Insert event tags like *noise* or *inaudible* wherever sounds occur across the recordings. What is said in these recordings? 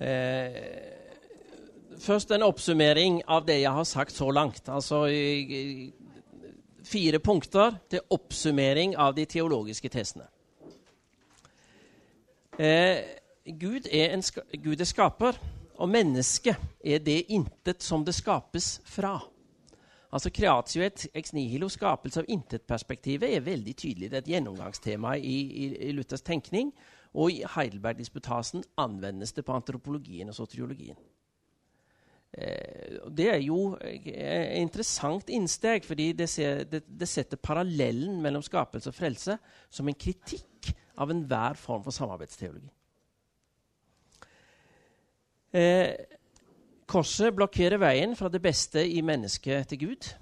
Eh, først en oppsummering av det jeg har sagt så langt. Altså fire punkter til oppsummering av de teologiske tesene. Eh, Gud, er en, Gud er skaper, og mennesket er det intet som det skapes fra. Altså Kreatio et ex nihilo, skapelse av intet-perspektivet, er veldig tydelig. Det er et gjennomgangstema i, i, i Luthers tenkning. Og i Heidelberg-disputasen anvendes det på antropologien og soteriologien. Eh, det er jo et eh, interessant innsteg, fordi det, ser, det, det, setter parallellen mellom skapelse og frelse som en kritikk av enhver form for samarbeidsteologi. Eh, korset blokkerer veien fra det beste i mennesket til Gud.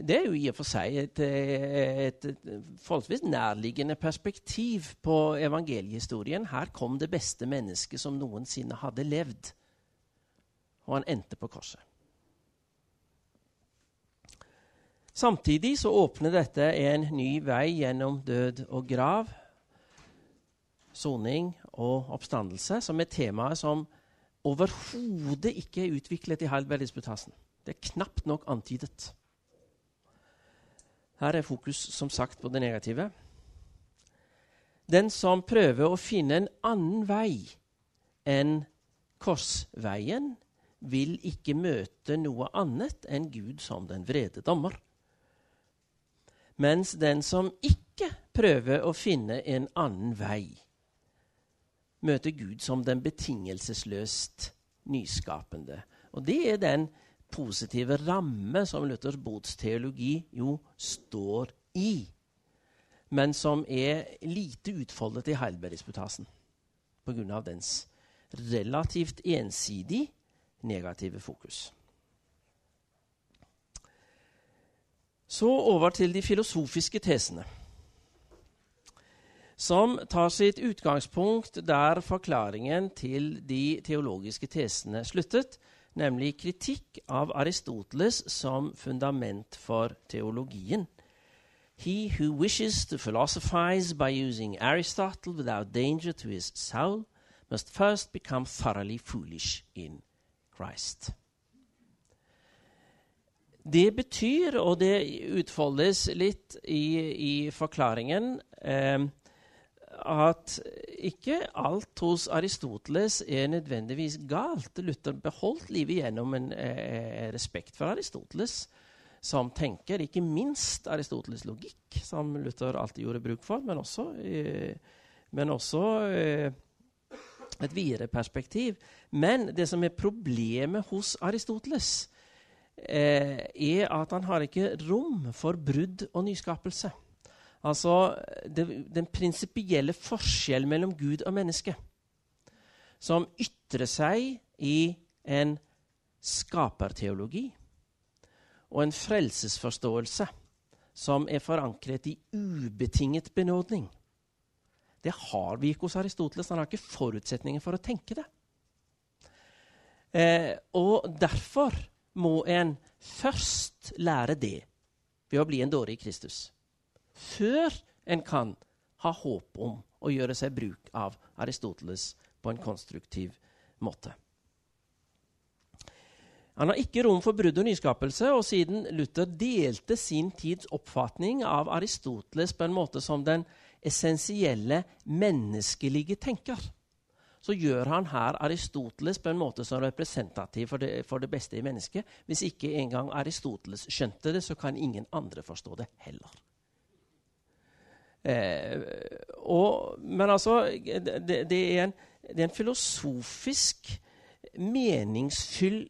Det er jo i og for seg et, et, et forholdsvis nærliggende perspektiv på evangeliehistorien. Her kom det beste mennesket som noensinne hadde levd og han endte på korset. Samtidig så åpner dette en ny vei gjennom død og grav, soning og oppstandelse, som er temaet som overhodet ikke er utviklet i Heilberg-disputasen. Det er knapt nok antydet. Her er fokus som sagt på det negative. Den som prøver å finne en annen vei enn korsveien, vil ikke møte noe annet enn Gud som den vrede dommer. Mens den som ikke prøver å finne en annen vei, møter Gud som den betingelsesløst nyskapende. Og det er den positive ramme som Luthers botsteologi jo står i, men som er lite utfoldet i Heilberg-disputasen pga. dens relativt ensidig negative fokus. Så over til de filosofiske tesene, som tar sitt utgangspunkt der forklaringen til de teologiske tesene sluttet, nemlig kritikk av Aristoteles som fundament for teologien. He who wishes to philosophize by using Aristotle without danger to his soul, must first become thoroughly foolish in Christ. Det betyr, og det utfoldes litt i, i forklaringen, eh, at ikke alt hos Aristoteles er nødvendigvis galt. Luther beholdt livet gjennom en eh, respekt for Aristoteles som tenker, ikke minst Aristoteles logikk, som Luther alltid gjorde bruk for, men også, eh, men også eh, et videre perspektiv. Men det som er problemet hos Aristoteles, eh, er at han har ikke rom for brudd og nyskapelse. Altså det, den prinsipielle forskjellen mellom Gud og menneske, som ytrer seg i en skaperteologi og en frelsesforståelse som er forankret i ubetinget benådning. Det har vi ikke hos Aristoteles. Han har ikke forutsetninger for å tenke det. Eh, og derfor må en først lære det ved å bli en dårlig Kristus. Før en kan ha håp om å gjøre seg bruk av Aristoteles på en konstruktiv måte. Han har ikke rom for brudd og nyskapelse, og siden Luther delte sin tids oppfatning av Aristoteles på en måte som den essensielle menneskelige tenker, så gjør han her Aristoteles på en måte som representativ for det, for det beste i mennesket. Hvis ikke engang Aristoteles skjønte det, så kan ingen andre forstå det heller. Eh, og, men altså det, det, er en, det, er en, filosofisk meningsfull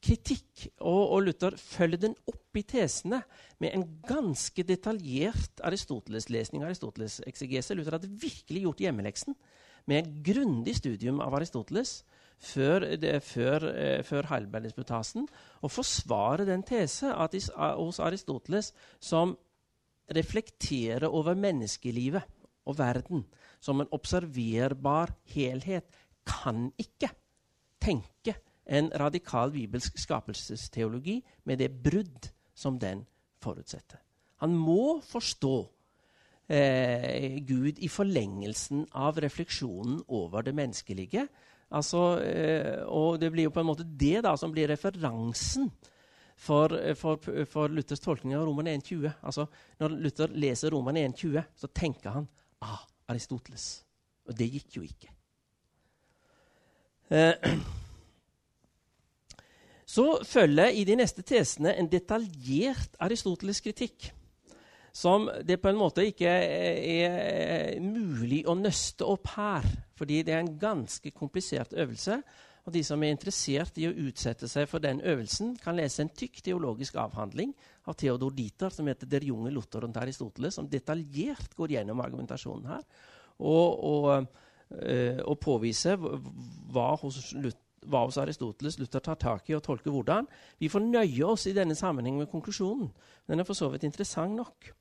kritikk. Og, og, Luther følger den opp i tesene med en ganske detaljert Aristoteles-lesning. Aristoteles-eksegese. Luther hadde virkelig gjort hjemmeleksen med et grundig studium av Aristoteles før, det, før, eh, før Heilberg-disputasen, og forsvare den tese at hos Aristoteles som reflekterer over menneskelivet og verden som en observerbar helhet, kan ikke tenke en radikal bibelsk skapelsesteologi med det brudd som den forutsetter. Han må forstå eh, Gud i forlengelsen av refleksjonen over det menneskelige. Altså, eh, og det blir jo på en måte det da som blir referansen for, for, for Luthers tolkning av Roman 1,20. Altså, når Luther leser Roman 1,20, så tenker han ah, Aristoteles. Og det gikk jo ikke. Eh, *clears throat* så følger i de neste tesene en detaljert aristotelisk kritikk som det på en måte ikke er mulig å nøste opp her. Fordi det er en ganske komplisert øvelse. Og de som er interessert i å utsette seg for den øvelsen, kan lese en tykk teologisk avhandling av Theodor Dieter som heter 'Der junge Luther und Aristoteles', som detaljert går gjennom argumentasjonen her. Og, og, øh, og påviser hva hos, hva hos Aristoteles Luther tar tak i og tolker hvordan. Vi får nøye oss i denne sammenheng med konklusjonen. Den er for så vidt interessant nok.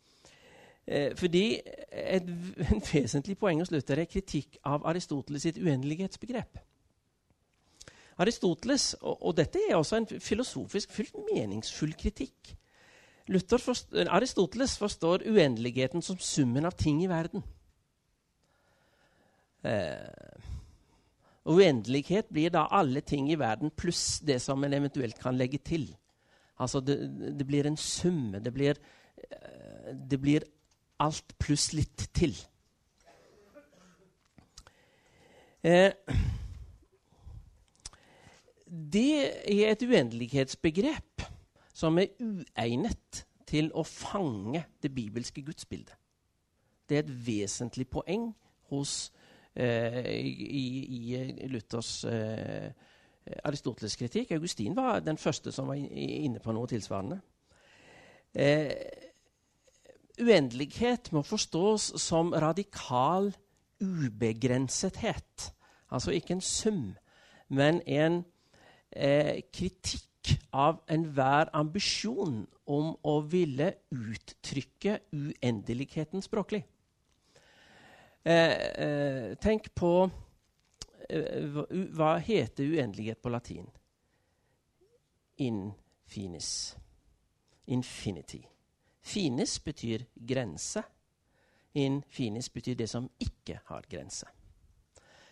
Eh, fordi et, *laughs* en vesentlig poeng hos Luther er kritikk av Aristoteles sitt uendelighetsbegrep. Aristoteles, og, og, dette er også en filosofisk fullt meningsfull kritikk forst, Aristoteles forstår uendeligheten som summen av ting i verden. Eh, uendelighet blir da alle ting i verden pluss det som en eventuelt kan legge til. Altså det, det blir en sum. Det blir, eh, det blir alt pluss litt til. Eh, det er et uendelighetsbegrep som er uegnet til å fange det bibelske gudsbildet. Det er et vesentlig poeng hos, eh, i, i, Luthers eh, Aristoteles' kritikk. Augustin var den første som var inne på noe tilsvarende. Eh, uendelighet må forstås som radikal ubegrensethet. Altså ikke en sum, men en eh, kritikk av enhver ambisjon om å ville uttrykke uendeligheten språklig. Eh, eh, tenk på eh, Hva heter uendelighet på latin? Infinis. Infinity. Finis betyr grense. Infinis betyr det som ikke har grense.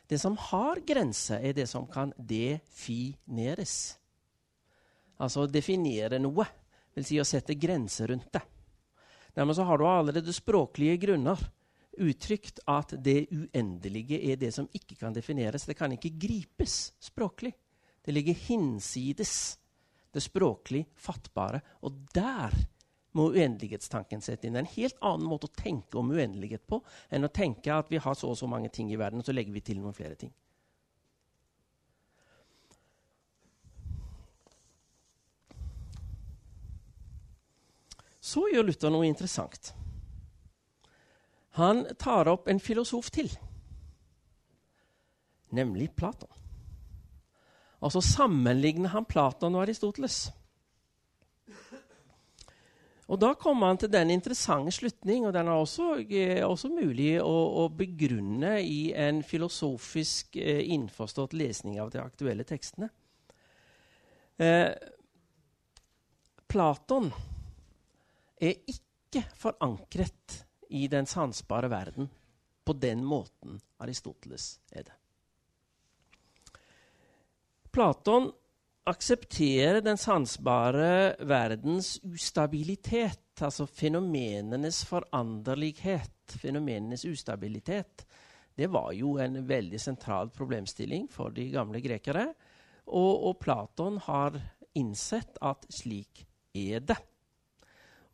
Det som har grenser, er det som kan defineres. Altså definere noe, vil si å sette grenser rundt det. Dermed så har du allerede språklige grunner uttrykt at det uendelige er det som ikke kan defineres. Det kan ikke gripes språklig. Det ligger hinsides det språklig fattbare. Og der må uendelighetstanken sette inn. Det er en helt annen måte å tenke om uendelighet på enn å tenke at vi har så og så mange ting i verden, og så legger vi til noen flere ting. Så gjør Luther noe interessant. Han tar opp en filosof til, nemlig Platon. Og så sammenligner han Platon og Aristoteles. Og Da kommer han til den interessante slutning, og den er også, eh, også mulig å, å, begrunne i en filosofisk eh, innforstått lesning av de aktuelle tekstene. Eh, Platon er ikke forankret i den sansbare verden på den måten Aristoteles er det. Platon akseptere den sansbare verdens ustabilitet, altså fenomenenes foranderlighet, fenomenenes ustabilitet, det var jo en veldig sentral problemstilling for de gamle grekere. Og, og Platon har innsett at slik er det.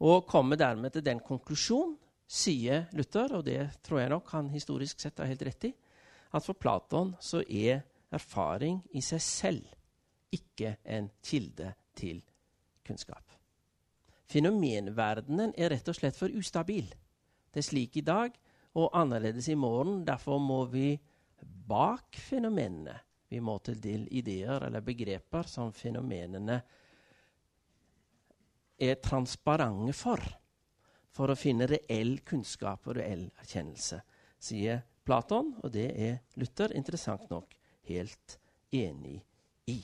Og kommer dermed til den konklusjon, sier Luther, og det tror jeg nok han historisk sett har helt rett i, at for Platon så er erfaring i seg selv ikke en kilde til kunnskap. Fenomenverdenen er rett og slett for ustabil. Det er slik i dag og annerledes i morgen. Derfor må vi bak fenomenene. Vi må til del ideer eller begreper som fenomenene er transparente for. For å finne reell kunnskap og reell erkjennelse, sier Platon. Og det er Luther interessant nok helt enig i.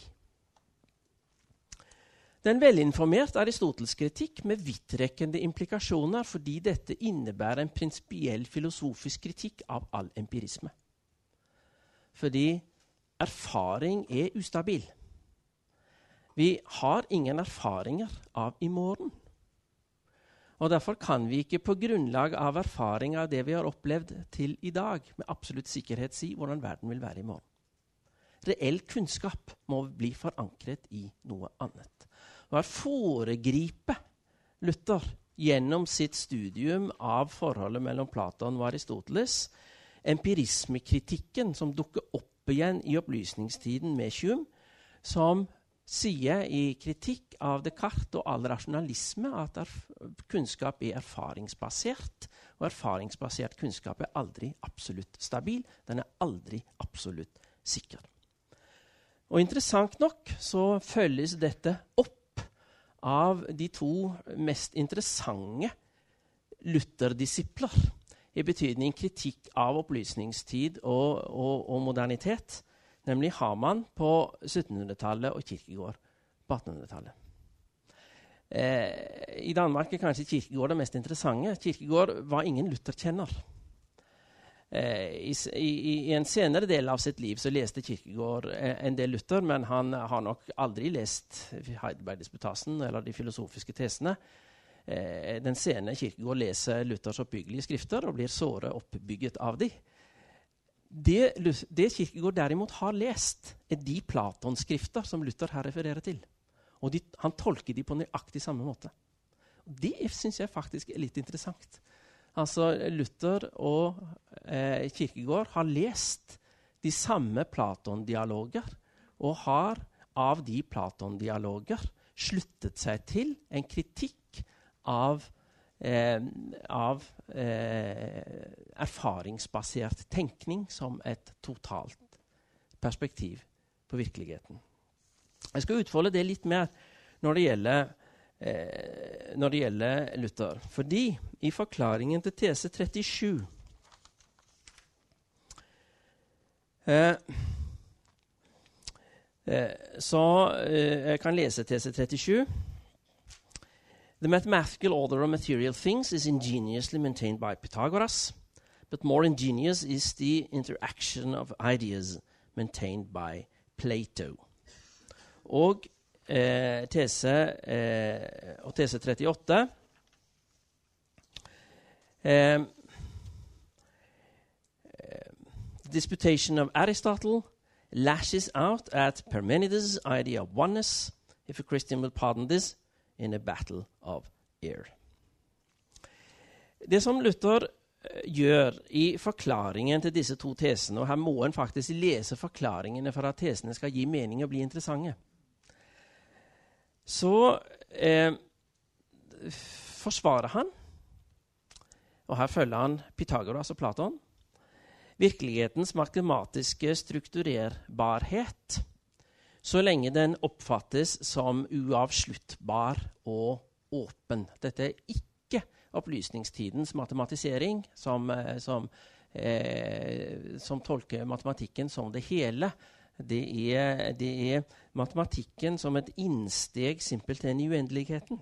Det er en aristotelsk kritikk med vidtrekkende implikasjoner fordi dette innebærer en prinsipiell filosofisk kritikk av all empirisme. Fordi erfaring er ustabil. Vi har ingen erfaringer av i morgen. Og Derfor kan vi ikke på grunnlag av erfaring av det vi har opplevd til i dag, med absolutt sikkerhet si hvordan verden vil være i morgen. Reell kunnskap må bli forankret i noe annet. Og Her foregriper Luther gjennom sitt studium av forholdet mellom Platon og Aristoteles empirismekritikken som dukker opp igjen i opplysningstiden med Hume, som sier i kritikk av Descartes og all rasjonalisme at kunnskap er erfaringsbasert. Og erfaringsbasert kunnskap er aldri absolutt stabil. Den er aldri absolutt sikker. Og Interessant nok så følges dette opp av de to mest interessante Luther-disipler, i betydning kritikk av opplysningstid og, og, og modernitet nemlig Haman på 1700-tallet og Kirkegård på 1800-tallet. Eh, I Danmark er kanskje Kirkegård det mest interessante. Kirkegård var ingen Luther-kjenner. Eh, i, i, i, en senere del av sitt liv så leste Kirkegård eh, en del Luther, men han har nok aldri lest Heidelberg-disputasen eller de filosofiske tesene. Eh, den sene Kirkegård leser Luthers oppbyggelige skrifter og blir såre oppbygget av dem. Det, det Kirkegård derimot har lest, er de Platons skrifter som Luther her refererer til. Og de, han tolker de på nøyaktig samme måte. Det syns jeg faktisk er litt interessant. Altså, Luther og eh, Kirkegård har lest de samme Platon-dialoger og har av de Platon-dialoger sluttet seg til en kritikk av eh, av eh, erfaringsbasert tenkning som et totalt perspektiv på virkeligheten. Jeg skal utfolde det litt mer når det gjelder, eh, når det gjelder Luther. Fordi i forklaringen til tese 37 eh, eh, så eh, Jeg kan lese tese 37. The mathematical order of material things is ingeniously maintained by Pythagoras, but more ingenious is the interaction of ideas maintained by Plato. Og eh, tese, eh, og tese 38 eh, disputation of Aristotle lashes out at Parmenides' idea of oneness. If a Christian will pardon this, in a battle of air. Det som Luther eh, gjør i forklaringen til disse to tesene, og her må en faktisk lese forklaringene for at tesene skal gi mening og bli interessante, så eh, forsvarer han, og her følger han Pythagoras og Platon, virkelighetens matematiske strukturerbarhet så lenge den oppfattes som uavsluttbar og åpen. Dette er ikke opplysningstidens matematisering, som, eh, som, eh, som tolker matematikken som det hele. Det er, det er matematikken som et innsteg simpelthen i uendeligheten.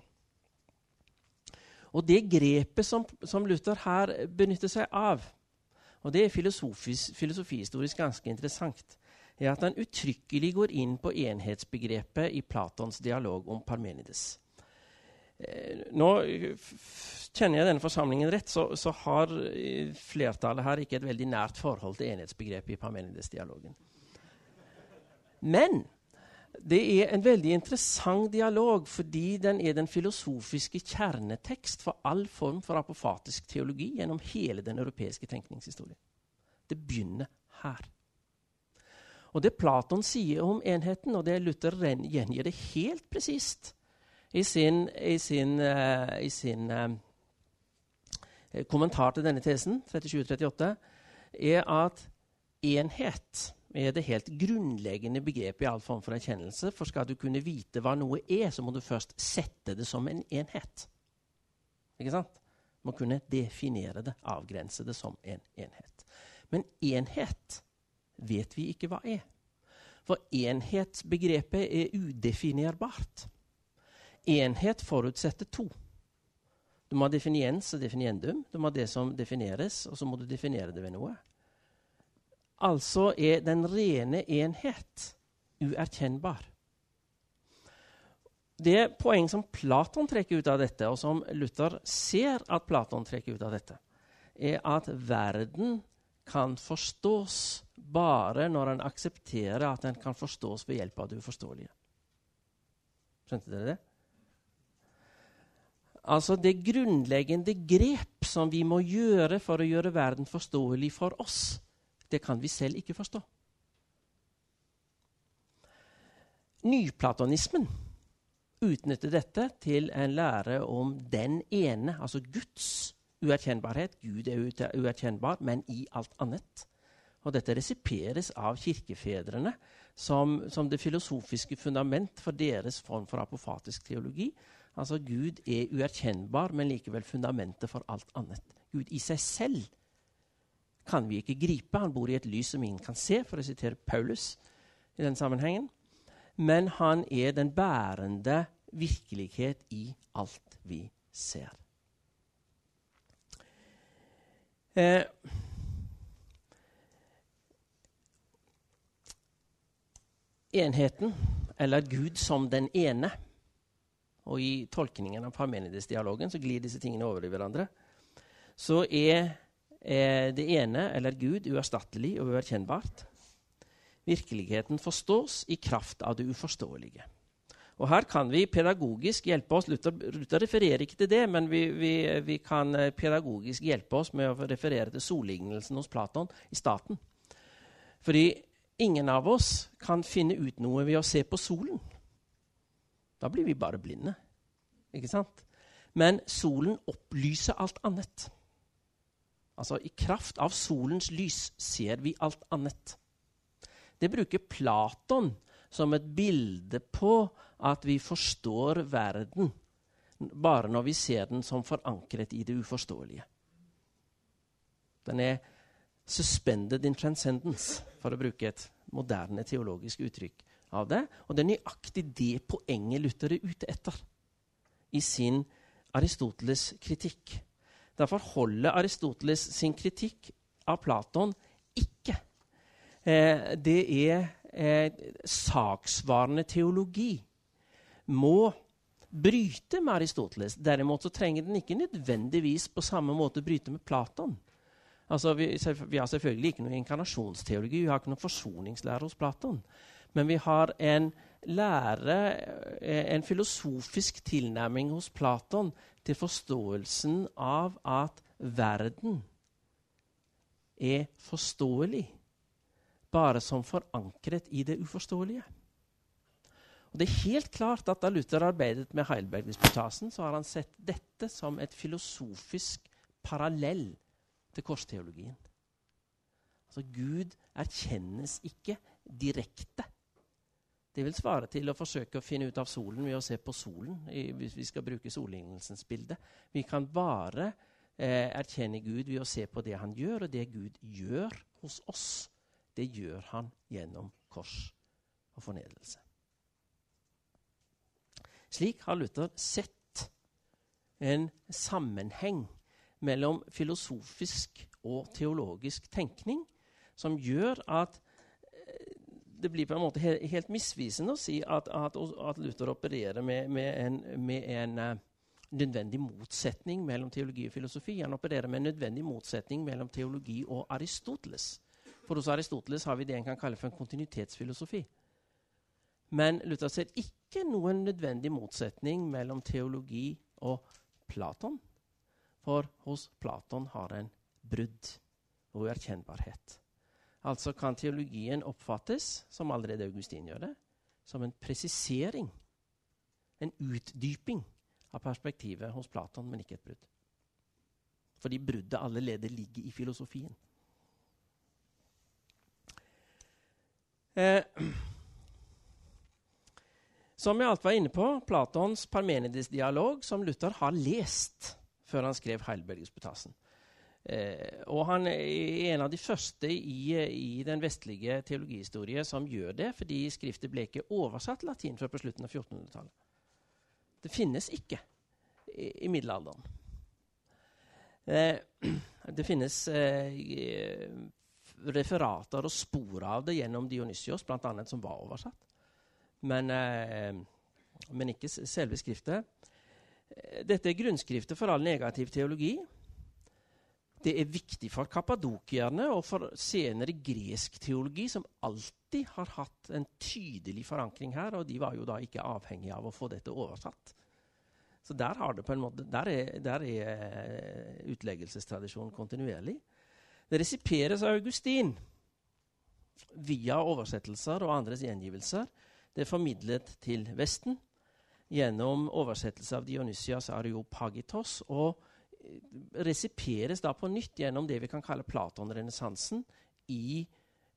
Og det grepet som, som, Luther her benytter seg av, og det er filosofihistorisk ganske interessant, er at han uttrykkelig går inn på enhetsbegrepet i Platons dialog om Parmenides. Eh, nå kjenner jeg denne forsamlingen rett, så, så, har eh, flertallet her ikke et veldig nært forhold til enhetsbegrepet i Parmenides-dialogen. Men det er en veldig interessant dialog fordi den er den filosofiske kjernetekst for all form for apofatisk teologi gjennom hele den europeiske tenkningshistorien. Det begynner her. Og det Platon sier om enheten, og det Luther gjengir det helt presist i sin, i sin, uh, i sin uh, kommentar til denne tesen, 37-38, er at enhet er det helt grunnleggende begrepet i all form for erkjennelse. For skal du kunne vite hva noe er, så må du først sette det som en enhet. Ikke sant? Du må kunne definere det, avgrense det som en enhet. Men enhet vet vi ikke hva er. For enhetsbegrepet er udefinerbart. enhet forutsetter to. Du må ha definiens og definiendum. Du må ha det som defineres, og så må du definere det ved noe. Altså er den rene enhet uerkjennbar. Det poeng som Platon trekker ut av dette, og som Luther ser at Platon trekker ut av dette, er at verden kan forstås bare når en aksepterer at den kan forstås ved hjelp av det uforståelige. Skjønte dere det? Altså det grunnleggende grep som vi må gjøre for å gjøre verden forståelig for oss, det kan vi selv ikke forstå. Nyplatonismen utnytter dette til en lære om den ene, altså Guds uerkjennbarhet. Gud er uerkjennbar, men i alt annet. Og dette resiperes av kirkefedrene som, som, det filosofiske fundament for deres form for apofatisk teologi. Altså Gud er uerkjennbar, men likevel fundamentet for alt annet. Gud i seg selv kan vi ikke gripe. Han bor i et lys som ingen kan se, for å sitere Paulus i den sammenhengen. Men han er den bærende virkelighet i alt vi ser. Eh, enheten, eller Gud som den ene Og i tolkningen av Parmenides-dialogen så glir disse tingene over i hverandre. Så er eh, det ene, eller Gud, uerstattelig og uerkjennbart. Virkeligheten forstås i kraft av det uforståelige. Og Her kan vi pedagogisk hjelpe oss. Luther refererer ikke til det, men vi, vi, vi, kan eh, pedagogisk hjelpe oss med å referere til sollignelsen hos Platon i staten. Fordi Ingen av oss kan finne ut noe ved å se på solen. Da blir vi bare blinde. Ikke sant? Men solen opplyser alt annet. Altså i kraft av solens lys ser vi alt annet. Det bruker Platon som et bilde på at vi forstår verden bare når vi ser den som forankret i det uforståelige. Den er suspended in transcendence, for å bruke et moderne teologisk uttrykk av det. Og det er nøyaktig det poenget Luther er ute etter i sin Aristoteles' kritikk. Derfor holder Aristoteles sin kritikk av Platon ikke. Eh, det er eh, saksvarende teologi. Må bryte med Aristoteles. Derimot så trenger den ikke nødvendigvis på samme måte bryte med Platon. Altså, vi, vi, har selvfølgelig ikke noe inkarnasjonsteologi, vi har ikke noe forsoningslære hos Platon. Men vi har en lære, eh, en filosofisk tilnærming hos Platon til forståelsen av at verden er forståelig bare som forankret i det uforståelige. Og det er helt klart at Da Luther arbeidet med Heilberg-disputasen, så har han sett dette som et filosofisk parallell til korsteologien. Altså, Gud erkjennes ikke direkte. Det vil svare til å forsøke å finne ut av solen ved å se på solen, hvis vi skal bruke sollignelsens bilde. Vi kan bare eh, erkjenne Gud ved å se på det han gjør, og det Gud gjør hos oss, det gjør han gjennom kors og fornedrelse. Slik har Luther sett en sammenheng mellom filosofisk og teologisk tenkning som gjør at det blir på en måte helt, helt misvisende å si at, at, at Luther opererer med, med en, med en uh, nødvendig motsetning mellom teologi og filosofi. Han opererer med en nødvendig motsetning mellom teologi og Aristoteles. For hos Aristoteles har vi det en kan kalle for en kontinuitetsfilosofi. Men Luther ser ikke noen nødvendig motsetning mellom teologi og Platon. For hos Platon har en brudd og uerkjennbarhet. Altså kan teologien oppfattes, som allerede Augustin gjør det, som en presisering, en utdyping av perspektivet hos Platon, men ikke et brudd. Fordi bruddet allerede ligger i filosofien. Eh, som jeg alt var inne på, Platons Parmenides-dialog, som Luther har lest før han skrev Heilbergsbetasen. Eh, og han er en av de første i, i den vestlige teologihistorie som gjør det, fordi skriftet ble ikke oversatt latin før på slutten av 1400-tallet. Det finnes ikke i, i middelalderen. Eh, *clears throat* det finnes eh, referater og spor av det gjennom Dionysios, bl.a. som var oversatt. Men, eh, men ikke selve skriftet. Eh, dette er grunnskriftet for all negativ teologi. Det er viktig for kappadokierne og for senere gresk teologi, som alltid har hatt en tydelig forankring her. Og de var jo da ikke avhengige av å få dette oversatt. Så der, måte, der er, der er eh, utleggelsestradisjonen kontinuerlig. Det resiperes av Augustin via oversettelser og andres gjengivelser. Det er formidlet til Vesten gjennom oversettelse av Dionysias Areopagitos og resiperes da på nytt gjennom det vi kan kalle Platon-renessansen i,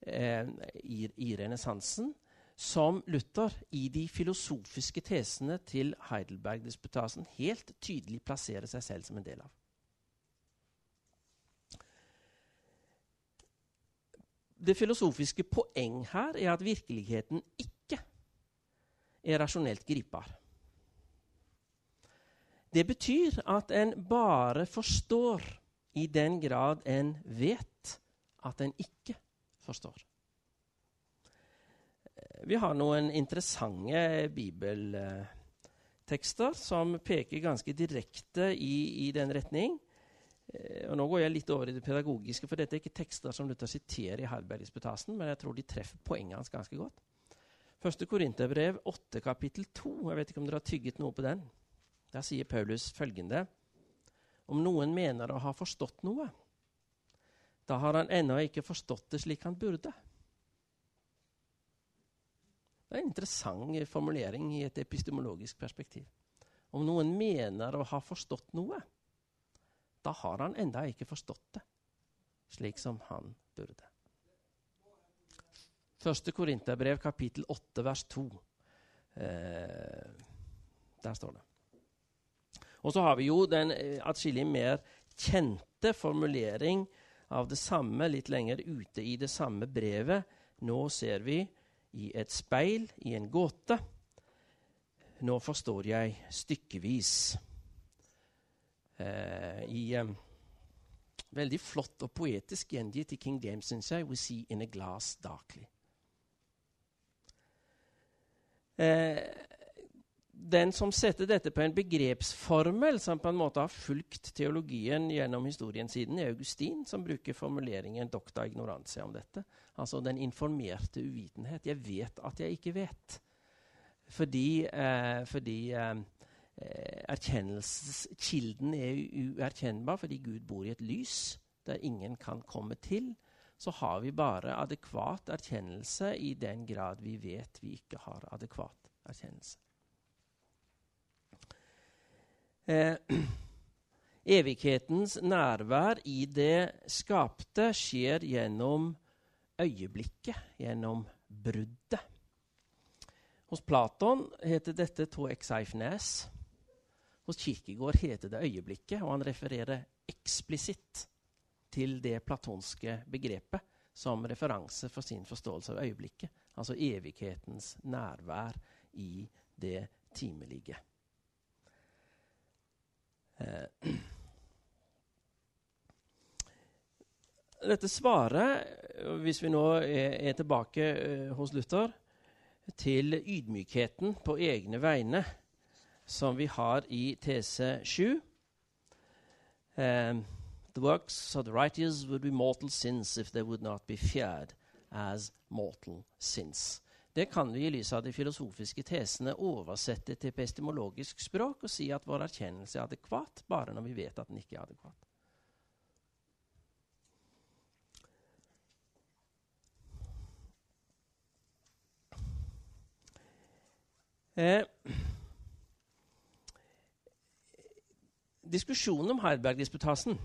eh, i, i renessansen, som Luther i de filosofiske tesene til Heidelberg-disputasen helt tydelig plasserer seg selv som en del av. Det filosofiske poeng her er at virkeligheten ikke er rasjonelt gripbar. Det betyr at en bare forstår i den grad en vet at en ikke forstår. Vi har noen interessante bibeltekster som peker ganske direkte i, i den retning. Eh, og nå går jeg litt over i det pedagogiske, for dette er ikke tekster som Luther siterer i Heidelberg-disputasen, men jeg tror de treffer poenget hans ganske godt. Første Korinterbrev 8 kapittel 2. Jeg vet ikke om dere har tygget noe på den? Der sier Paulus følgende.: Om noen mener å ha forstått noe, da har han ennå ikke forstått det slik han burde. Det er en interessant formulering i et epistemologisk perspektiv. Om noen mener å ha forstått noe, da har han ennå ikke forstått det slik som han burde. Første Korinterbrev, kapittel 8, vers 2. Eh, der står det. Og så har vi jo den eh, atskillig mer kjente formulering av det samme litt lenger ute i det samme brevet. Nå ser vi i et speil, i en gåte. Nå forstår jeg stykkevis. Eh, I eh, veldig flott og poetisk gjengitt i King James, syns jeg. We see in a glass darkly. Eh, den som setter dette på en begrepsformel som på en måte har fulgt teologien gjennom historien siden, er Augustin, som bruker formuleringen 'docta ignorantia' om dette. Altså den informerte uvitenhet. Jeg vet at jeg ikke vet. Fordi, eh, fordi eh, erkjennelseskilden er uerkjennbar fordi Gud bor i et lys der ingen kan komme til. Så har vi bare adekvat erkjennelse i den grad vi vet vi ikke har adekvat erkjennelse. Eh, *clears throat* evighetens nærvær i det skapte skjer gjennom øyeblikket, gjennom bruddet. Hos Platon heter dette to exeifnes. Hos Kirkegård heter det øyeblikket, og han refererer eksplisitt til det platonske begrepet som referanse for sin forståelse av øyeblikket. Altså evighetens nærvær i det timelige. Eh, dette svaret, hvis vi nå er, tilbake uh, hos Luther, til ydmykheten på egne vegne, som vi har i tese 7 um, The works of the righteous would be mortal sins if they would not be feared as mortal sins. Det kan vi i lys av de filosofiske tesene oversette til pestimologisk språk og si at vår erkjennelse er adekvat bare når vi vet at den ikke er adekvat. Eh, diskusjonen om Heidelberg-disputasen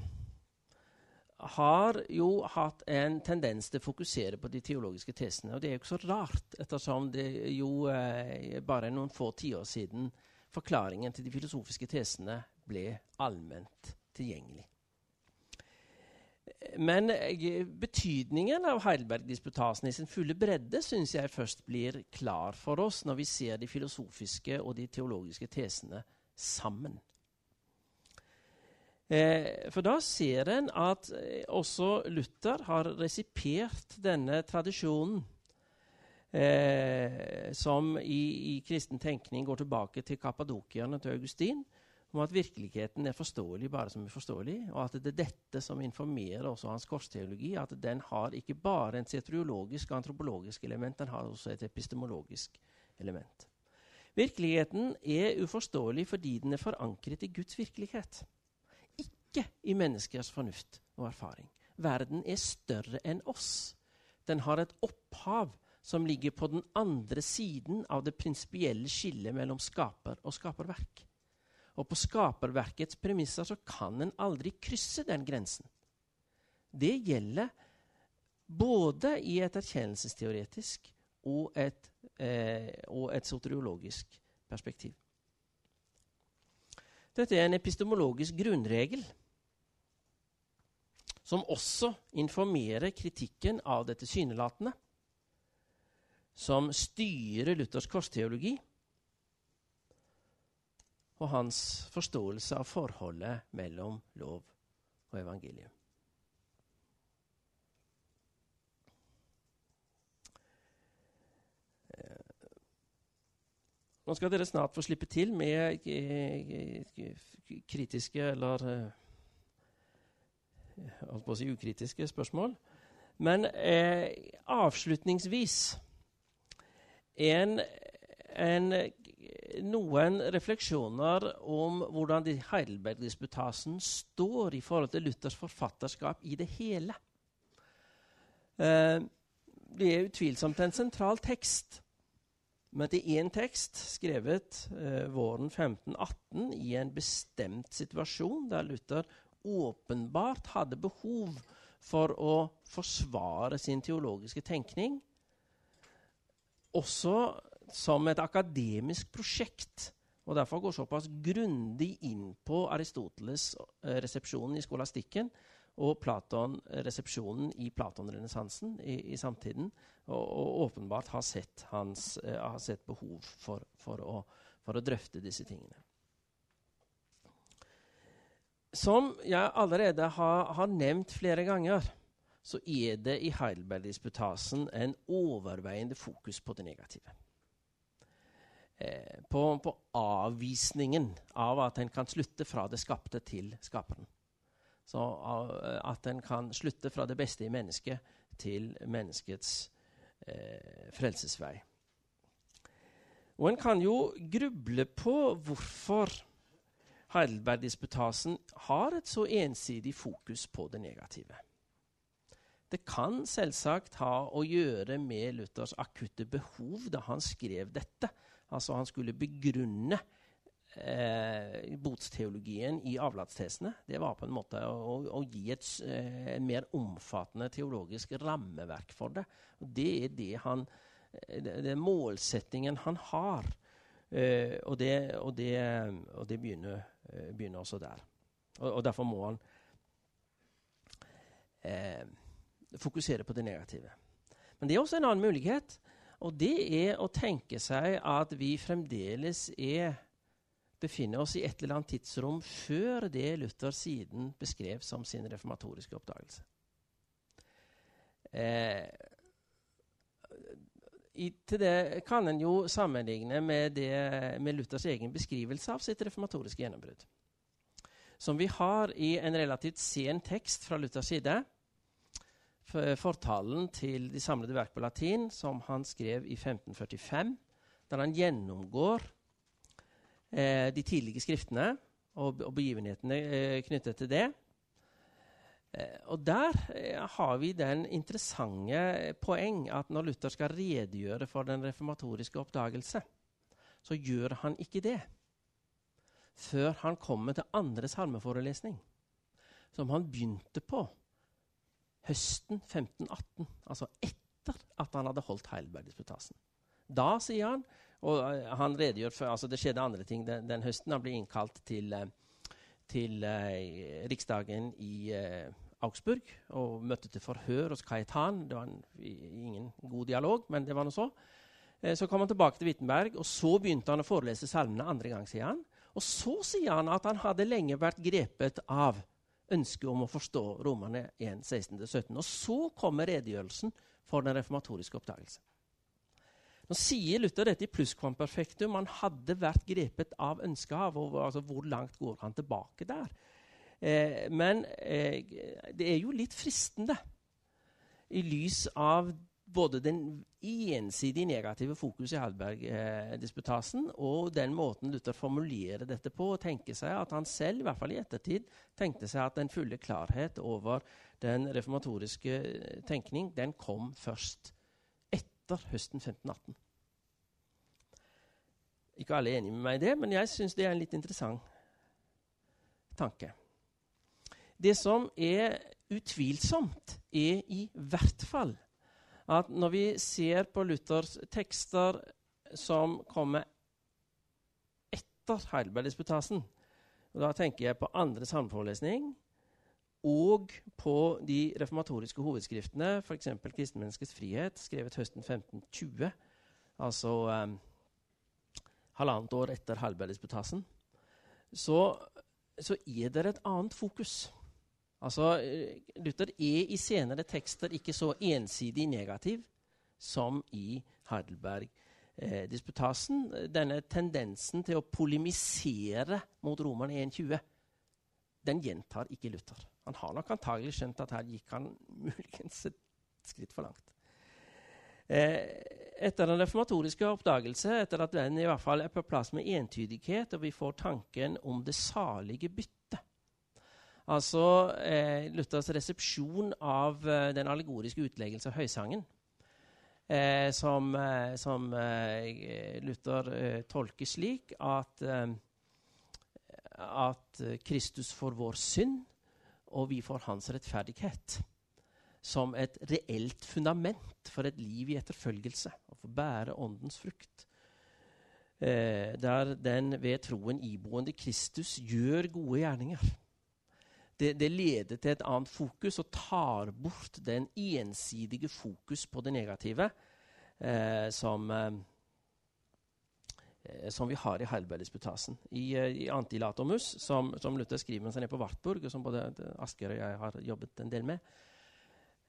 har jo hatt en tendens til å fokusere på de teologiske tesene. Og det er jo ikke så rart, ettersom det jo eh, bare noen få tiår siden forklaringen til de filosofiske tesene ble allment tilgjengelig. Men eh, betydningen av Heidelberg-disputasen i sin fulle bredde syns jeg først blir klar for oss når vi ser de filosofiske og de teologiske tesene sammen. Eh, for da ser en at eh, også Luther har resipert denne tradisjonen, eh, som i, i, kristen tenkning går tilbake til kappadokierne til Augustin, om at virkeligheten er forståelig bare som uforståelig, og at det er dette som informerer også hans korsteologi, at den har ikke bare et setriologisk og antropologisk element, den har også et epistemologisk element. Virkeligheten er uforståelig fordi den er forankret i Guds virkelighet, ikke i menneskers fornuft og erfaring. Verden er større enn oss. Den har et opphav som ligger på den andre siden av det prinsipielle skillet mellom skaper og skaperverk. Og på skaperverkets premisser så kan en aldri krysse den grensen. Det gjelder både i et erkjennelsesteoretisk og et, eh, og et soteriologisk perspektiv. Dette er en epistemologisk grunnregel som også informerer kritikken av det tilsynelatende, som styrer Luthers korsteologi og hans forståelse av forholdet mellom lov og evangelium. Eh, nå skal dere snart få slippe til med kritiske eller holdt på å si ukritiske spørsmål. Men eh, avslutningsvis en, en noen refleksjoner om hvordan Heidelberg-disputasen står i forhold til Luthers forfatterskap i det hele. Eh, det er utvilsomt en sentral tekst. Men til én tekst skrevet eh, våren 1518 i en bestemt situasjon, der Luther åpenbart hadde behov for å forsvare sin teologiske tenkning. Også som et akademisk prosjekt, og derfor går såpass grundig inn på Aristoteles-resepsjonen i skolastikken og Platon-resepsjonen i Platon-renessansen i, i, samtiden, og, og, åpenbart har sett, hans, uh, har sett behov for, for, å, for, å, drøfte disse tingene. Som jeg allerede har, har nevnt flere ganger, så er det i Heidelberg-disputasen en overveiende fokus på det negative. Eh, på, på, avvisningen av at en kan slutte fra det skapte til skaperen. Så uh, at en kan slutte fra det beste i mennesket til menneskets eh, frelsesvei. Og en kan jo gruble på hvorfor Heidelberg-disputasen har et så ensidig fokus på det negative. Det kan selvsagt ha å gjøre med Luthers akutte behov da han skrev dette. Altså han skulle begrunne eh, botsteologien i avlatstesene. Det var på en måte å, å gi et eh, mer omfattende teologisk rammeverk for det. Det er det han, eh, det, det målsettingen han har. Eh, og, det, og, det, og det begynner, begynner, også der. Og, og derfor må han eh, fokusere på det negative. Men det er også en annen mulighet. Og det er å tenke seg at vi fremdeles er, befinner oss i et eller annet tidsrom før det Luther siden beskrev som sin reformatoriske oppdagelse. Eh, i, til det kan en jo sammenligne med, det, med Luthers egen beskrivelse av sitt reformatoriske gjennombrudd. Som vi har i en relativt sen tekst fra Luthers side fortalen til de samlede verk på latin, som han skrev i 1545, der han gjennomgår eh, de tidlige skriftene og, og begivenhetene eh, knyttet til det. Eh, og der eh, har vi den interessante poeng at når Luther skal redegjøre for den reformatoriske oppdagelse, så gjør han ikke det før han kommer til andre salmeforelesning, som han begynte på høsten 1518, altså etter at han hadde holdt Heidelberg-disputasen. Da, sier han, og uh, han redegjør for altså Det skjedde andre ting den, den høsten. Han ble innkalt til, til eh, Riksdagen i Augsburg og møtte til forhør hos Kajetan. Det var en, ingen god dialog, men det var noe så. Eh, så kom han tilbake til Wittenberg, og så begynte han å forelese salmene andre gang. sier han. Og så sier han at han hadde lenge vært grepet av ønsket om å forstå Romerne 1, 16-17. Og så kommer redegjørelsen for den reformatoriske oppdagelse. Nå sier Luther dette i plusskvamperfektum. Han hadde vært grepet av ønsket av. Og, altså, hvor langt går han tilbake der? Eh, men eh, det er jo litt fristende i lys av både den ensidig negative fokuset i Halberg-disputasen og den måten Luther formulerer dette på, og tenker seg at han selv, i hvert fall i ettertid, tenkte seg at den fulle klarhet over den reformatoriske tenkning den kom først etter høsten 1518. Ikke alle er enig med meg i det, men jeg syns det er en litt interessant tanke. Det som er utvilsomt, er i hvert fall at når vi ser på Luthers tekster som kommer etter Heidelberg-disputasen, da tenker jeg på andre samforelesning og på de reformatoriske hovedskriftene, f.eks. 'Kristenmenneskets frihet', skrevet høsten 1520, altså um, halvannet år etter Heidelberg-disputasen, så, så er det et annet fokus. Altså, eh, Luther er i senere tekster ikke så ensidig negativ som i Heidelberg-disputasen. Eh, Denne tendensen til å polemisere mot Romerne 1.20 den gjentar ikke Luther. Han har nok antagelig skjønt at her gikk han *laughs* muligens et skritt for langt. Eh, etter den reformatoriske oppdagelse, etter at den i hvert fall er på plass med entydighet, og vi får tanken om det salige bytte Altså eh, Luthers resepsjon av eh, den allegoriske utleggelse av høysangen. Eh, som, eh, som eh, Luther eh, tolker slik at, at Kristus får vår synd, og vi får hans rettferdighet. Som et reelt fundament for et liv i etterfølgelse, å bære åndens frukt. der den ved troen iboende Kristus gjør gode gjerninger det, det, leder til et annet fokus og tar bort den ensidige fokus på det negative eh, som, eh, som vi har i Heidelberg-disputasen. I, eh, I, Antilatomus, som, som Luther skriver mens han er på Wartburg, og som både Asker og jeg har jobbet en del med,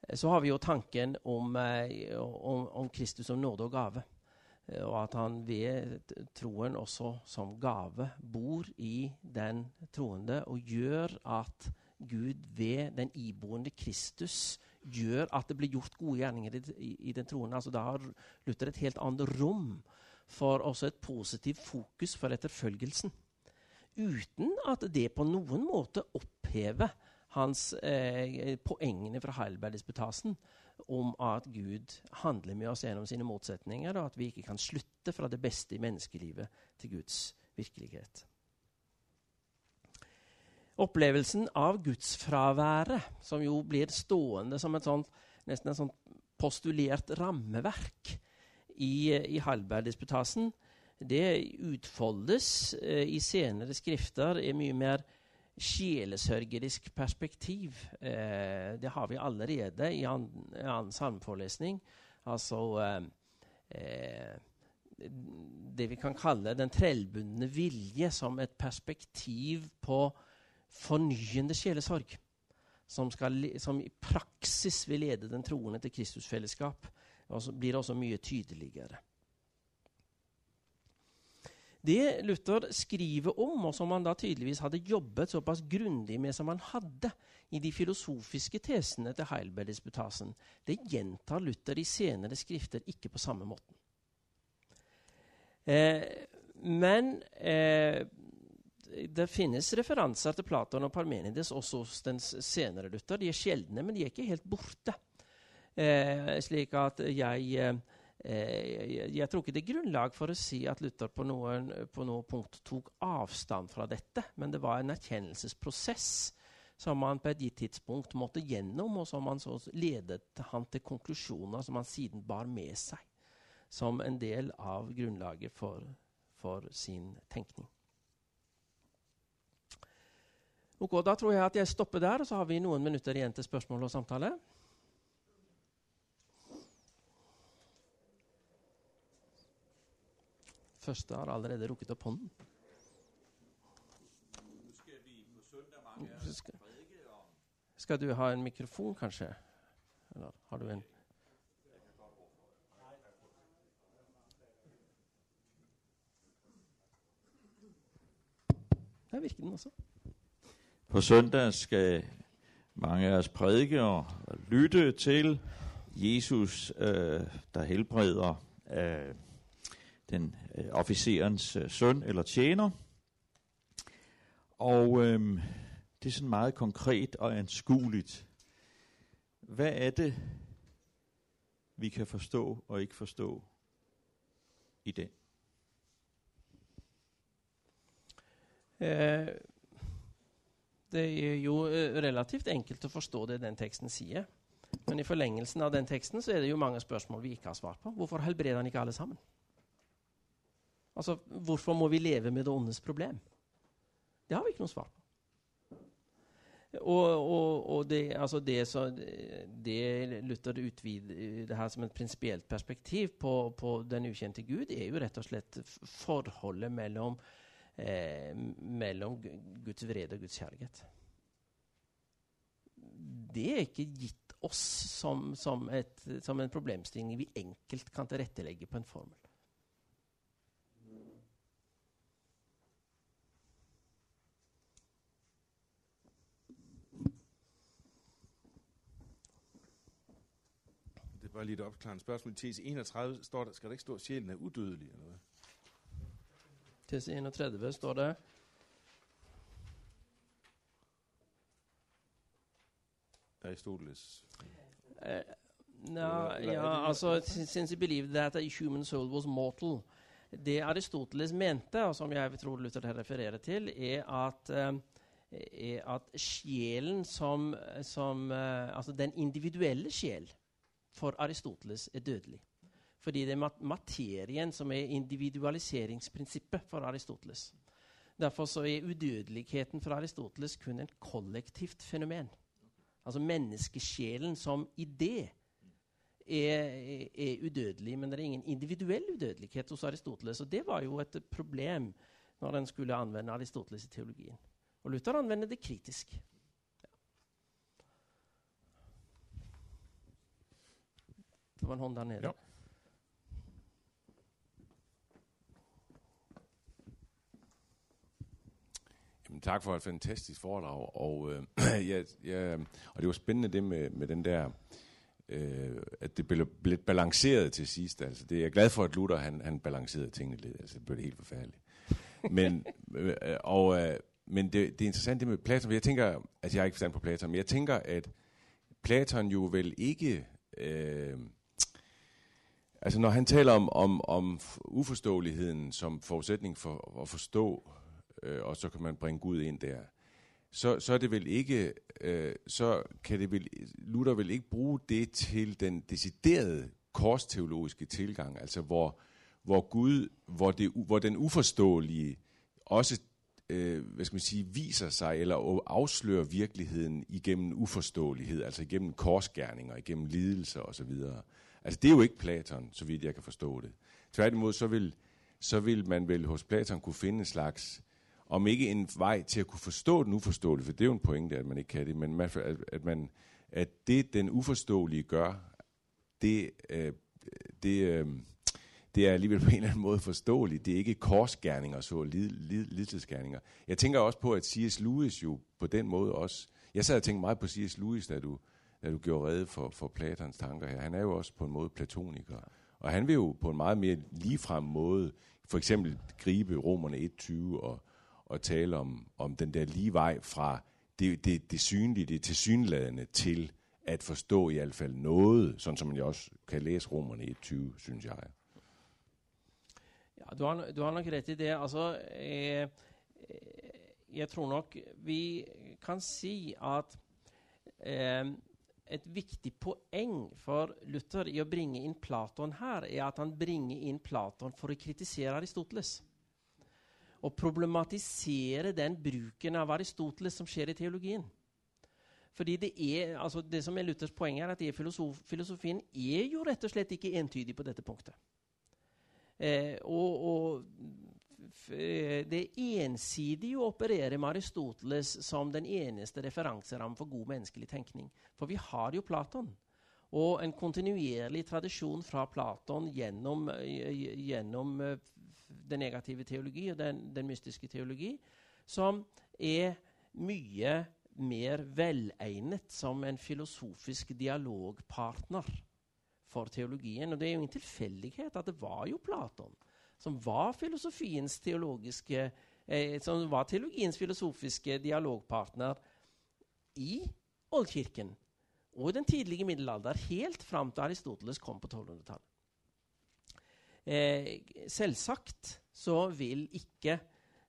eh, så har vi jo tanken om, eh, om, om Kristus som nåde og gave. Eh, og at han ved troen også som gave bor i den troende og gjør at Gud ved den iboende Kristus gjør at det blir gjort gode gjerninger i, i, den troende. Altså, da har Luther et helt annet rom for også et positivt fokus for etterfølgelsen. Uten at det på noen måte opphever hans eh, poengene fra Heidelberg-disputasen om at Gud handler med oss gjennom sine motsetninger, og at vi ikke kan slutte fra det beste i menneskelivet til Guds virkelighet. Opplevelsen av gudsfraværet, som jo blir stående som et sånt, nesten et sånt postulert rammeverk i, i Heidelberg-disputasen, det utfoldes eh, i senere skrifter er mye mer sjelesørgerisk perspektiv. Eh, det har vi allerede i annen an salmeforelesning. Altså eh, eh, det vi kan kalle den trellbundne vilje som et perspektiv på fornyende sjelesorg. Som, skal, som, i praksis vil lede den troende til Kristusfellesskap. Og så blir det også mye tydeligere. Det Luther skriver om, og som han da tydeligvis hadde jobbet såpass grundig med som han hadde i de filosofiske tesene til Heilberg-disputasen, det gjentar Luther i senere skrifter ikke på samme måten. Eh, men eh, det finnes referanser til Platon og Parmenides også hos den senere Luther. De er sjeldne, men de er ikke helt borte. Eh, slik at jeg eh, jeg, jeg, tror ikke det er grunnlag for å si at Luther på, noen, på noe punkt tok avstand fra dette, men det var en erkjennelsesprosess som han på et gitt tidspunkt måtte gjennom, og som han så ledet han til konklusjoner som han siden bar med seg som en del av grunnlaget for, for sin tenkning. Ok, Da tror jeg at jeg stopper der, og så har vi noen minutter igjen til spørsmål og samtale. Første har allerede rukket opp hånden. Skal, du ha en mikrofon, kanskje? Eller har du en Der virker den også. På søndag skal mange av oss prædike og lytte til Jesus, øh, der helbreder øh, den officerens øh, søn eller tjener. Og øh, det er sådan meget konkret og anskueligt. Hvad er det, vi kan forstå og ikke forstå i den? Eh, det er jo eh, relativt enkelt å forstå det den teksten sier. Men i forlengelsen av den teksten så er det jo mange spørsmål vi ikke har svar på. Hvorfor helbreder han ikke alle sammen? Altså, Hvorfor må vi leve med det åndes problem? Det har vi ikke noe svar på. Og, og, og det, altså det, så, det, Luther utvider det her som et prinsipielt perspektiv på, på, den ukjente Gud, er jo rett og slett forholdet mellom, eh, mellom Guds vrede og Guds kjærlighet. Det er ikke gitt oss som, som, et, som en problemstilling vi enkelt kan tilrettelegge på en formel. Bare lige et opklarende spørgsmål. I 31 står der, skal der ikke stå, at sjælen er udødelig, eller hvad? Til 31 står det Aristoteles. Uh, no, Eller- eller ja, altså, since he believed that a human soul was mortal. Det Aristoteles mente, og som jeg tror Luther her refererer til, er at, eh, er at sjelen som, som eh, Altså den individuelle sjel for Aristoteles er dødelig. Fordi det er materien som er individualiseringsprinsippet for Aristoteles. Derfor er udødeligheten for Aristoteles kun et kollektivt fenomen. Altså menneskesjelen som idé er, er udødelig, men det er ingen individuell udødelighet hos Aristoteles. Og det var jo et problem når en skulle anvende Aristoteles i teologien. Og Luther anvender det kritisk. Det var en hånd der nede. Ja. Jamen, tak for et fantastisk foredrag. Og, øh, *clears throat* ja, ja, og det var spændende det med, med den der, øh, at det blev lidt balanceret til sidst. Altså, det er jeg er glad for, at Luther han, han balancerede tingene lidt. Altså, det blev det helt forfærdeligt. Men, *laughs* øh, og, øh, men det, det er interessant det med Platon. for Jeg tænker, altså jeg har ikke forstand på Platon, men jeg tænker, at Platon jo vel ikke... Øh, Altså når han taler om, om, om uforståeligheden som forudsætning for at forstå, øh, og så kan man bringe Gud ind der, så, så er det vel ikke, øh, så kan det vel, Luther vil ikke bruge det til den deciderede korsteologiske tilgang, altså hvor, hvor Gud, hvor, det, hvor den uforståelige også øh, hvad skal man sige, viser sig eller afslører virkeligheden igennem uforståelighed, altså igennem korsgerninger, igennem lidelser osv. Altså det er jo ikke Platon, så vidt jeg kan forstå det. Tværtimod så vil, så vil man vel hos Platon kunne finde en slags, om ikke en vej til at kunne forstå den uforståelige, for det er jo en pointe, at man ikke kan det, men at, at, man, at det den uforståelige gør, det, øh, det, øh, det er alligevel på en eller anden måde forståeligt. Det er ikke korsgerninger, så lid, lid, lidelsesgerninger. Jeg tænker også på, at C.S. Lewis jo på den måde også... Jeg sad og tænkte meget på C.S. Lewis, da du, da du gjorde rede for, for Platons tanker her. Han er jo også på en måde platoniker. Og han vil jo på en meget mere ligefrem måde for eksempel gribe romerne 1.20 og, og tale om, om den der lige vej fra det, det, det synlige, det tilsyneladende til at forstå i hvert fald noget, sådan som man jo også kan læse romerne 1.20, synes jeg. Ja, du har, du har nok rett i det. Altså, eh, eh, jeg tror nok vi kan si at eh, et viktig poeng for Luther i å bringe inn Platon her, er at han bringer inn Platon for å kritisere Aristoteles. Og problematisere den bruken av Aristoteles som skjer i teologien. Fordi Det er, altså det som er Luthers poeng er at er filosof, filosofien er jo rett og slett ikke entydig på dette punktet. Eh, og, og det er ensidig å operere med Aristoteles som den eneste referanseram for god menneskelig tenkning. For vi har jo Platon. Og en kontinuerlig tradisjon fra Platon gjennom, eh, gjennom eh, den negative teologi og den, den, mystiske teologi, som er mye mer velegnet som en filosofisk dialogpartner for teologien. Og det er jo ingen tilfeldighet at det var jo Platon som var filosofiens teologiske eh, som var teologiens filosofiske dialogpartner i oldkirken og i den tidlige middelalder, helt fram til Aristoteles kom på 1200-tallet. Eh, selvsagt så vil, ikke,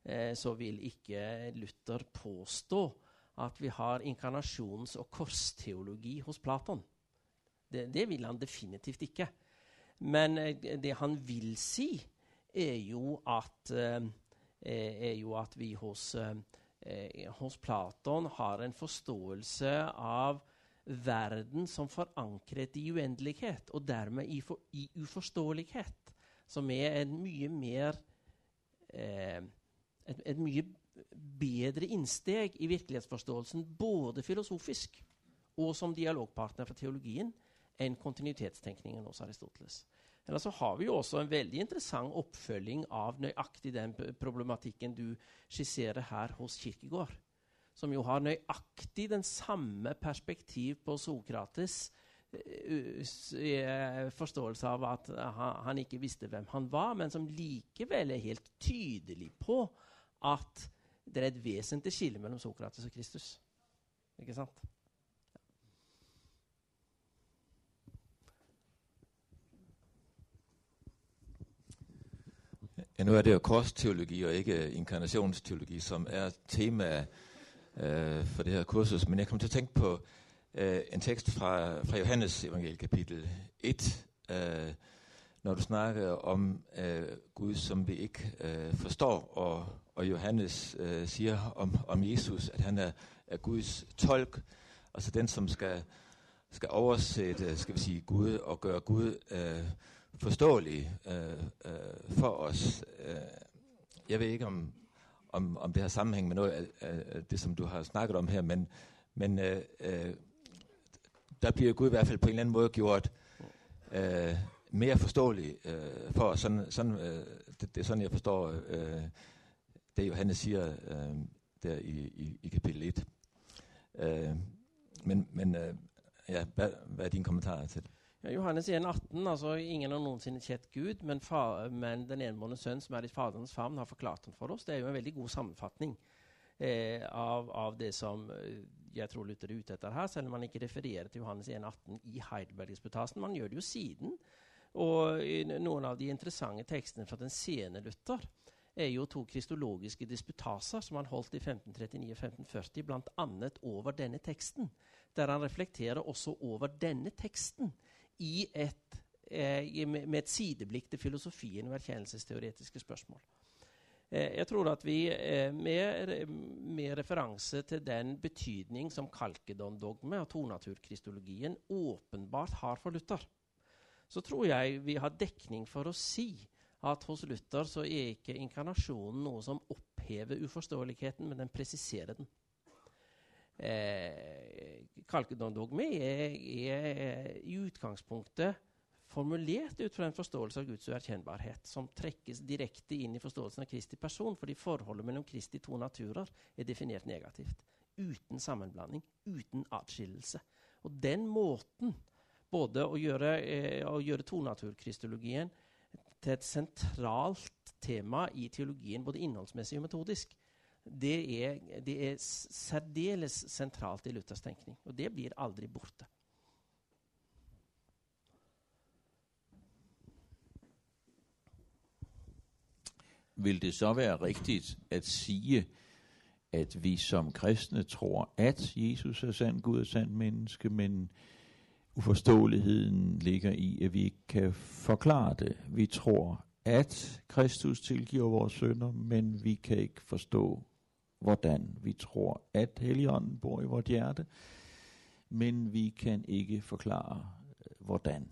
eh, så vil ikke Luther påstå at vi har inkarnasjons- og korsteologi hos Platon. Det, det, vil han definitivt ikke. Men eh, det han vil si, er jo at, eh, er jo at vi hos, eh, hos Platon har en forståelse av verden som forankret i uendelighet, og dermed i, for, i uforståelighet, som er en mye mer eh, et, et, mye bedre innsteg i virkelighetsforståelsen, både filosofisk og som dialogpartner for teologien, enn kontinuitetstenkningen hos Aristoteles. Eller så har vi jo også en veldig interessant oppfølging av nøyaktig den problematikken du skisserer her hos Kirkegård som jo har nøyaktig den samme perspektiv på Sokrates' uh, forståelse av at han, ikke visste hvem han var, men som likevel er helt tydelig på at det er et vesentlig skille mellom Sokrates og Kristus. Ikke sant? Ja, nå er det jo korsteologi og ikke inkarnationsteologi, som er tema øh, for det her kursus. Men jeg kom til å tænke på øh, en tekst fra, fra Johannes evangeliet kapitel 1, øh, når du snakker om øh, Gud, som vi ikke øh, forstår, og, og Johannes øh, sier om, om, Jesus, at han er, er, Guds tolk, altså den, som skal, skal oversætte skal vi sige, Gud og gjøre Gud øh, forståelig øh, for oss. jeg vet ikke om om, om det har sammenhæng med noget af, det, som du har snakket om her, men, men øh, øh, der bliver Gud i hvert fald på en eller anden måde gjort øh, mere forståelig øh, for os. Sådan, sådan, øh, det, det er sådan, jeg forstår øh, det, Johannes siger øh, der i, i, i kapitel 1. Øh, men men øh, ja, hvad, hvad er din kommentar til det? Johannes 1, 18, altså Ingen har noensinne kjent Gud, men, fa, men den enbårne sønn som er i Faderens favn, har forklart den for oss. Det er jo en veldig god sammenfatning eh, av, av, det som eh, jeg tror Luther er ute etter her, selv om man ikke refererer til Johannes 1, 18 i Heidelberg-disputasen. Man gjør det jo siden. Og noen av de interessante tekstene fra den sene Luther er jo to kristologiske disputaser som han holdt i 1539 og 1540, bl.a. over denne teksten, der han reflekterer også over denne teksten et, eh, med et sideblikk til filosofien og erkjennelsesteoretiske spørsmål. Eh, jeg tror at vi eh, med, med, referanse til den betydning som Kalkedon-dogme og tonaturkristologien åpenbart har for Luther, så tror jeg vi har dekning for å si at hos Luther så er ikke inkarnasjonen noe som opphever uforståeligheten, men den presiserer den eh, Kalkedon-dogme er, er, i utgangspunktet formulert ut fra en forståelse av Guds uerkjennbarhet, som trekkes direkte inn i forståelsen av Kristi person, fordi forholdet mellom Kristi to naturer er definert negativt. Uten sammenblanding, uten atskillelse. Og den måten både å gjøre, eh, å gjøre tonaturkristologien til et sentralt tema i teologien, både innholdsmessig og metodisk, det er, det er særdeles sentralt i Luthers tenkning. Og det blir aldri borte. Vil det så være riktig å si at vi som kristne tror at Jesus er sann Gud og sandt menneske, men uforståeligheten ligger i at vi ikke kan forklare det. Vi tror at Kristus tilgiver våre synder, men vi kan ikke forstå, hvordan. Vi tror, at Helligånden bor i vårt hjerte, men vi kan ikke forklare, øh, hvordan.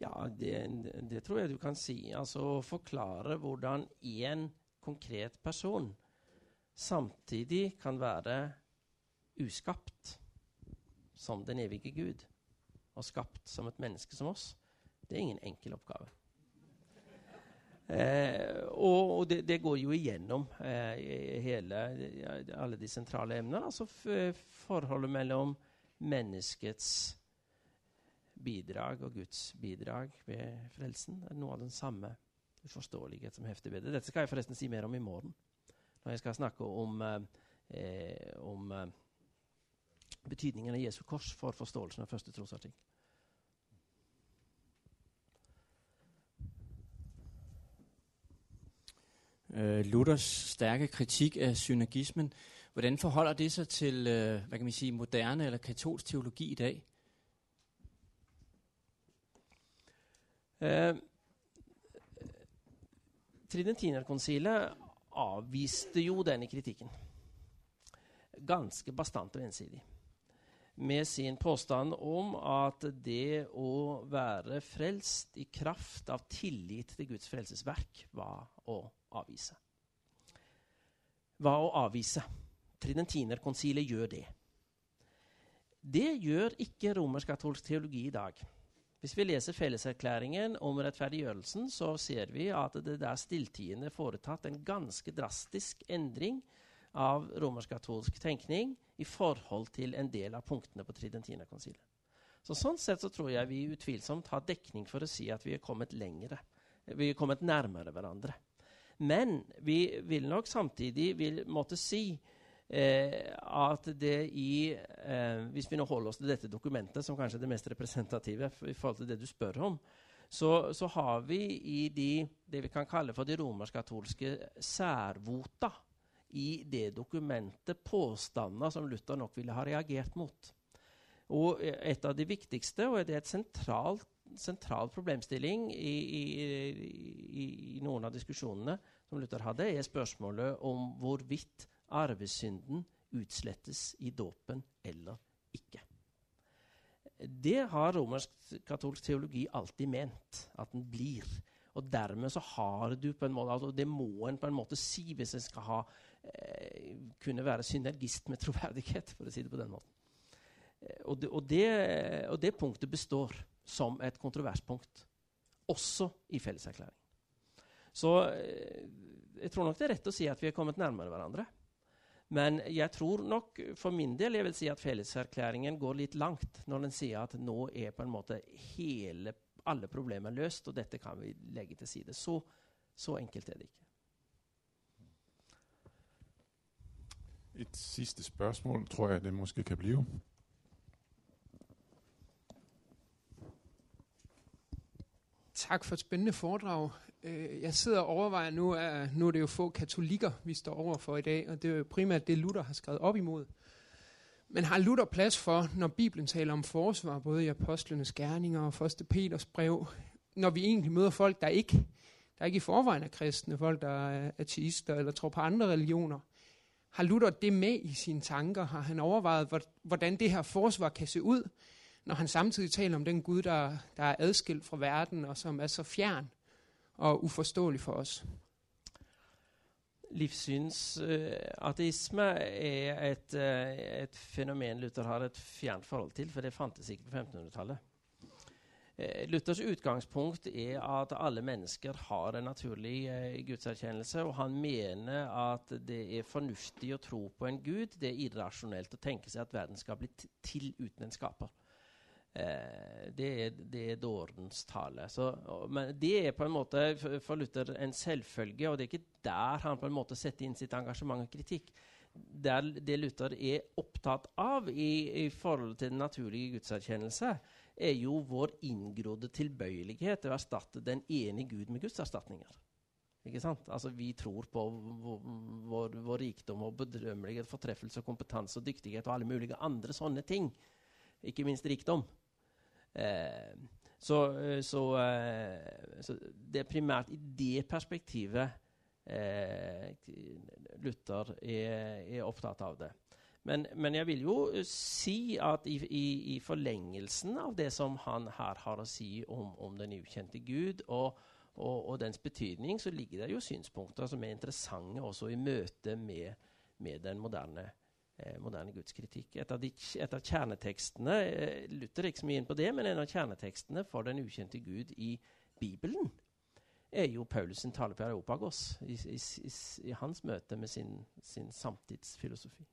Ja, det, det tror jeg du kan si. Altså å forklare hvordan én konkret person samtidig kan være uskapt som den evige Gud, og skapt som et menneske som oss, det er ingen enkel oppgave. Eh, og, og det, det, går jo igjennom eh, hele, alle de sentrale emnene. Altså forholdet mellom menneskets bidrag og Guds bidrag ved frelsen. er noe av den samme uforståelighet som hefter ved det. Dette skal jeg forresten si mer om i morgen, når jeg skal snakke om, eh, om eh, betydningen av Jesu kors for forståelsen av første trosartikkel. Øh, Luthers stærke kritik af synergismen, hvordan forholder det sig til øh, hvad kan man sige, moderne eller katolsk teologi i dag? Eh, Tridentinerkonsilet avviste jo denne kritikken. Ganske bastant og ensidig. Med sin påstand om at det å være frelst i kraft av tillit til Guds frelsesverk var å avvise. Hva å avvise. Tridentinerkonsilet gjør det. Det gjør ikke romersk-katolsk teologi i dag. Hvis vi leser felleserklæringen om rettferdiggjørelsen, så ser vi at det der stilltiende er foretatt en ganske drastisk endring av romersk-katolsk tenkning i forhold til en del av punktene på Tridentinerkonsilet. Så sånn sett så tror jeg vi utvilsomt har dekning for å si at vi er kommet lengre. Vi er kommet nærmere hverandre. Men vi vil nok samtidig vil måtte si eh, at det i eh, Hvis vi nå holder oss til dette dokumentet, som kanskje er det mest representative i forhold til det du spør om, så, så har vi i de, det vi kan kalle for de romersk-katolske særvota i det dokumentet påstander som Luther nok ville ha reagert mot. Og et av de viktigste, og det er et sentralt sentral problemstilling i, i, i, noen av diskusjonene som Luther hadde, er spørsmålet om hvorvidt arvesynden utslettes i dåpen eller ikke. Det har romersk-katolsk teologi alltid ment at den blir. Og dermed så har du på en måte, altså Det må en på en måte si hvis en skal ha, eh, kunne være synergist med troverdighet, for å si det på den måten. Eh, og, det, og, det, og det punktet består som et kontroverspunkt, også i felleserklæringen. Så eh, jeg tror nok det er rett å si at vi er kommet nærmere hverandre. Men jeg tror nok for min del jeg vil si at felleserklæringen går litt langt når den sier at nå er på en måte hele, alle problemer løst, og dette kan vi legge til side. Så, så enkelt er det ikke. Et siste spørsmål tror jeg det måske kan blive. Tak for et spændende foredrag. Øh, jeg sidder og overvejer nu, at nu er det jo få katolikker, vi står over for i dag, og det er jo primært det, Luther har skrevet op imod. Men har Luther plads for, når Bibelen taler om forsvar, både i apostlenes gerninger og 1. Peters brev, når vi egentlig møder folk, der ikke, der ikke i forvejen er kristne, folk, der er ateister eller tror på andre religioner, har Luther det med i sine tanker? Har han overvejet, hvordan det her forsvar kan se ud, når han samtidig taler om den Gud, der, der er adskilt fra verden, og som er så fjern og uforståelig for oss? Livssynsateisme uh, er et, uh, et, fenomen Luther har et fjernt forhold til, for det fantes ikke på 1500-tallet. Uh, Luthers utgangspunkt er at alle mennesker har en naturlig gudserkjennelse, og han mener at det er fornuftig å tro på en gud. Det er irrasjonelt å tenke seg at verden skal bli til uten en skaper. Eh, det, er, det er dårens tale. Så, men det er på en måte for Luther en selvfølge, og det er ikke der han på en måte setter inn sitt engasjement og kritikk. Der det Luther er opptatt av i, i forhold til den naturlige gudserkjennelse, er jo vår inngrodde tilbøyelighet til å erstatte den ene Gud med gudserstatninger. Ikke sant? Altså, vi tror på vår, vår, vår rikdom og bedrømmelighet, fortreffelse, kompetanse og dyktighet og alle mulige andre sånne ting. Ikke minst rikdom. Eh, Så, eh, så, eh, så det er primært i det perspektivet Luther er, er, opptatt av det. Men, men, jeg vil jo si at i, i, i, forlengelsen av det som han her har å si om, om den ukjente Gud, og, og, og, dens betydning, så ligger det jo synspunkter som er interessante også i møte med, med den moderne moderne gudskritikk. Et av, de, et av kjernetekstene eh, Luther er ikke så mye inn på det, men en av kjernetekstene for den ukjente Gud i Bibelen er jo Paulus sin tale på Areopagos i, i, i, i, hans møte med sin, sin samtidsfilosofi.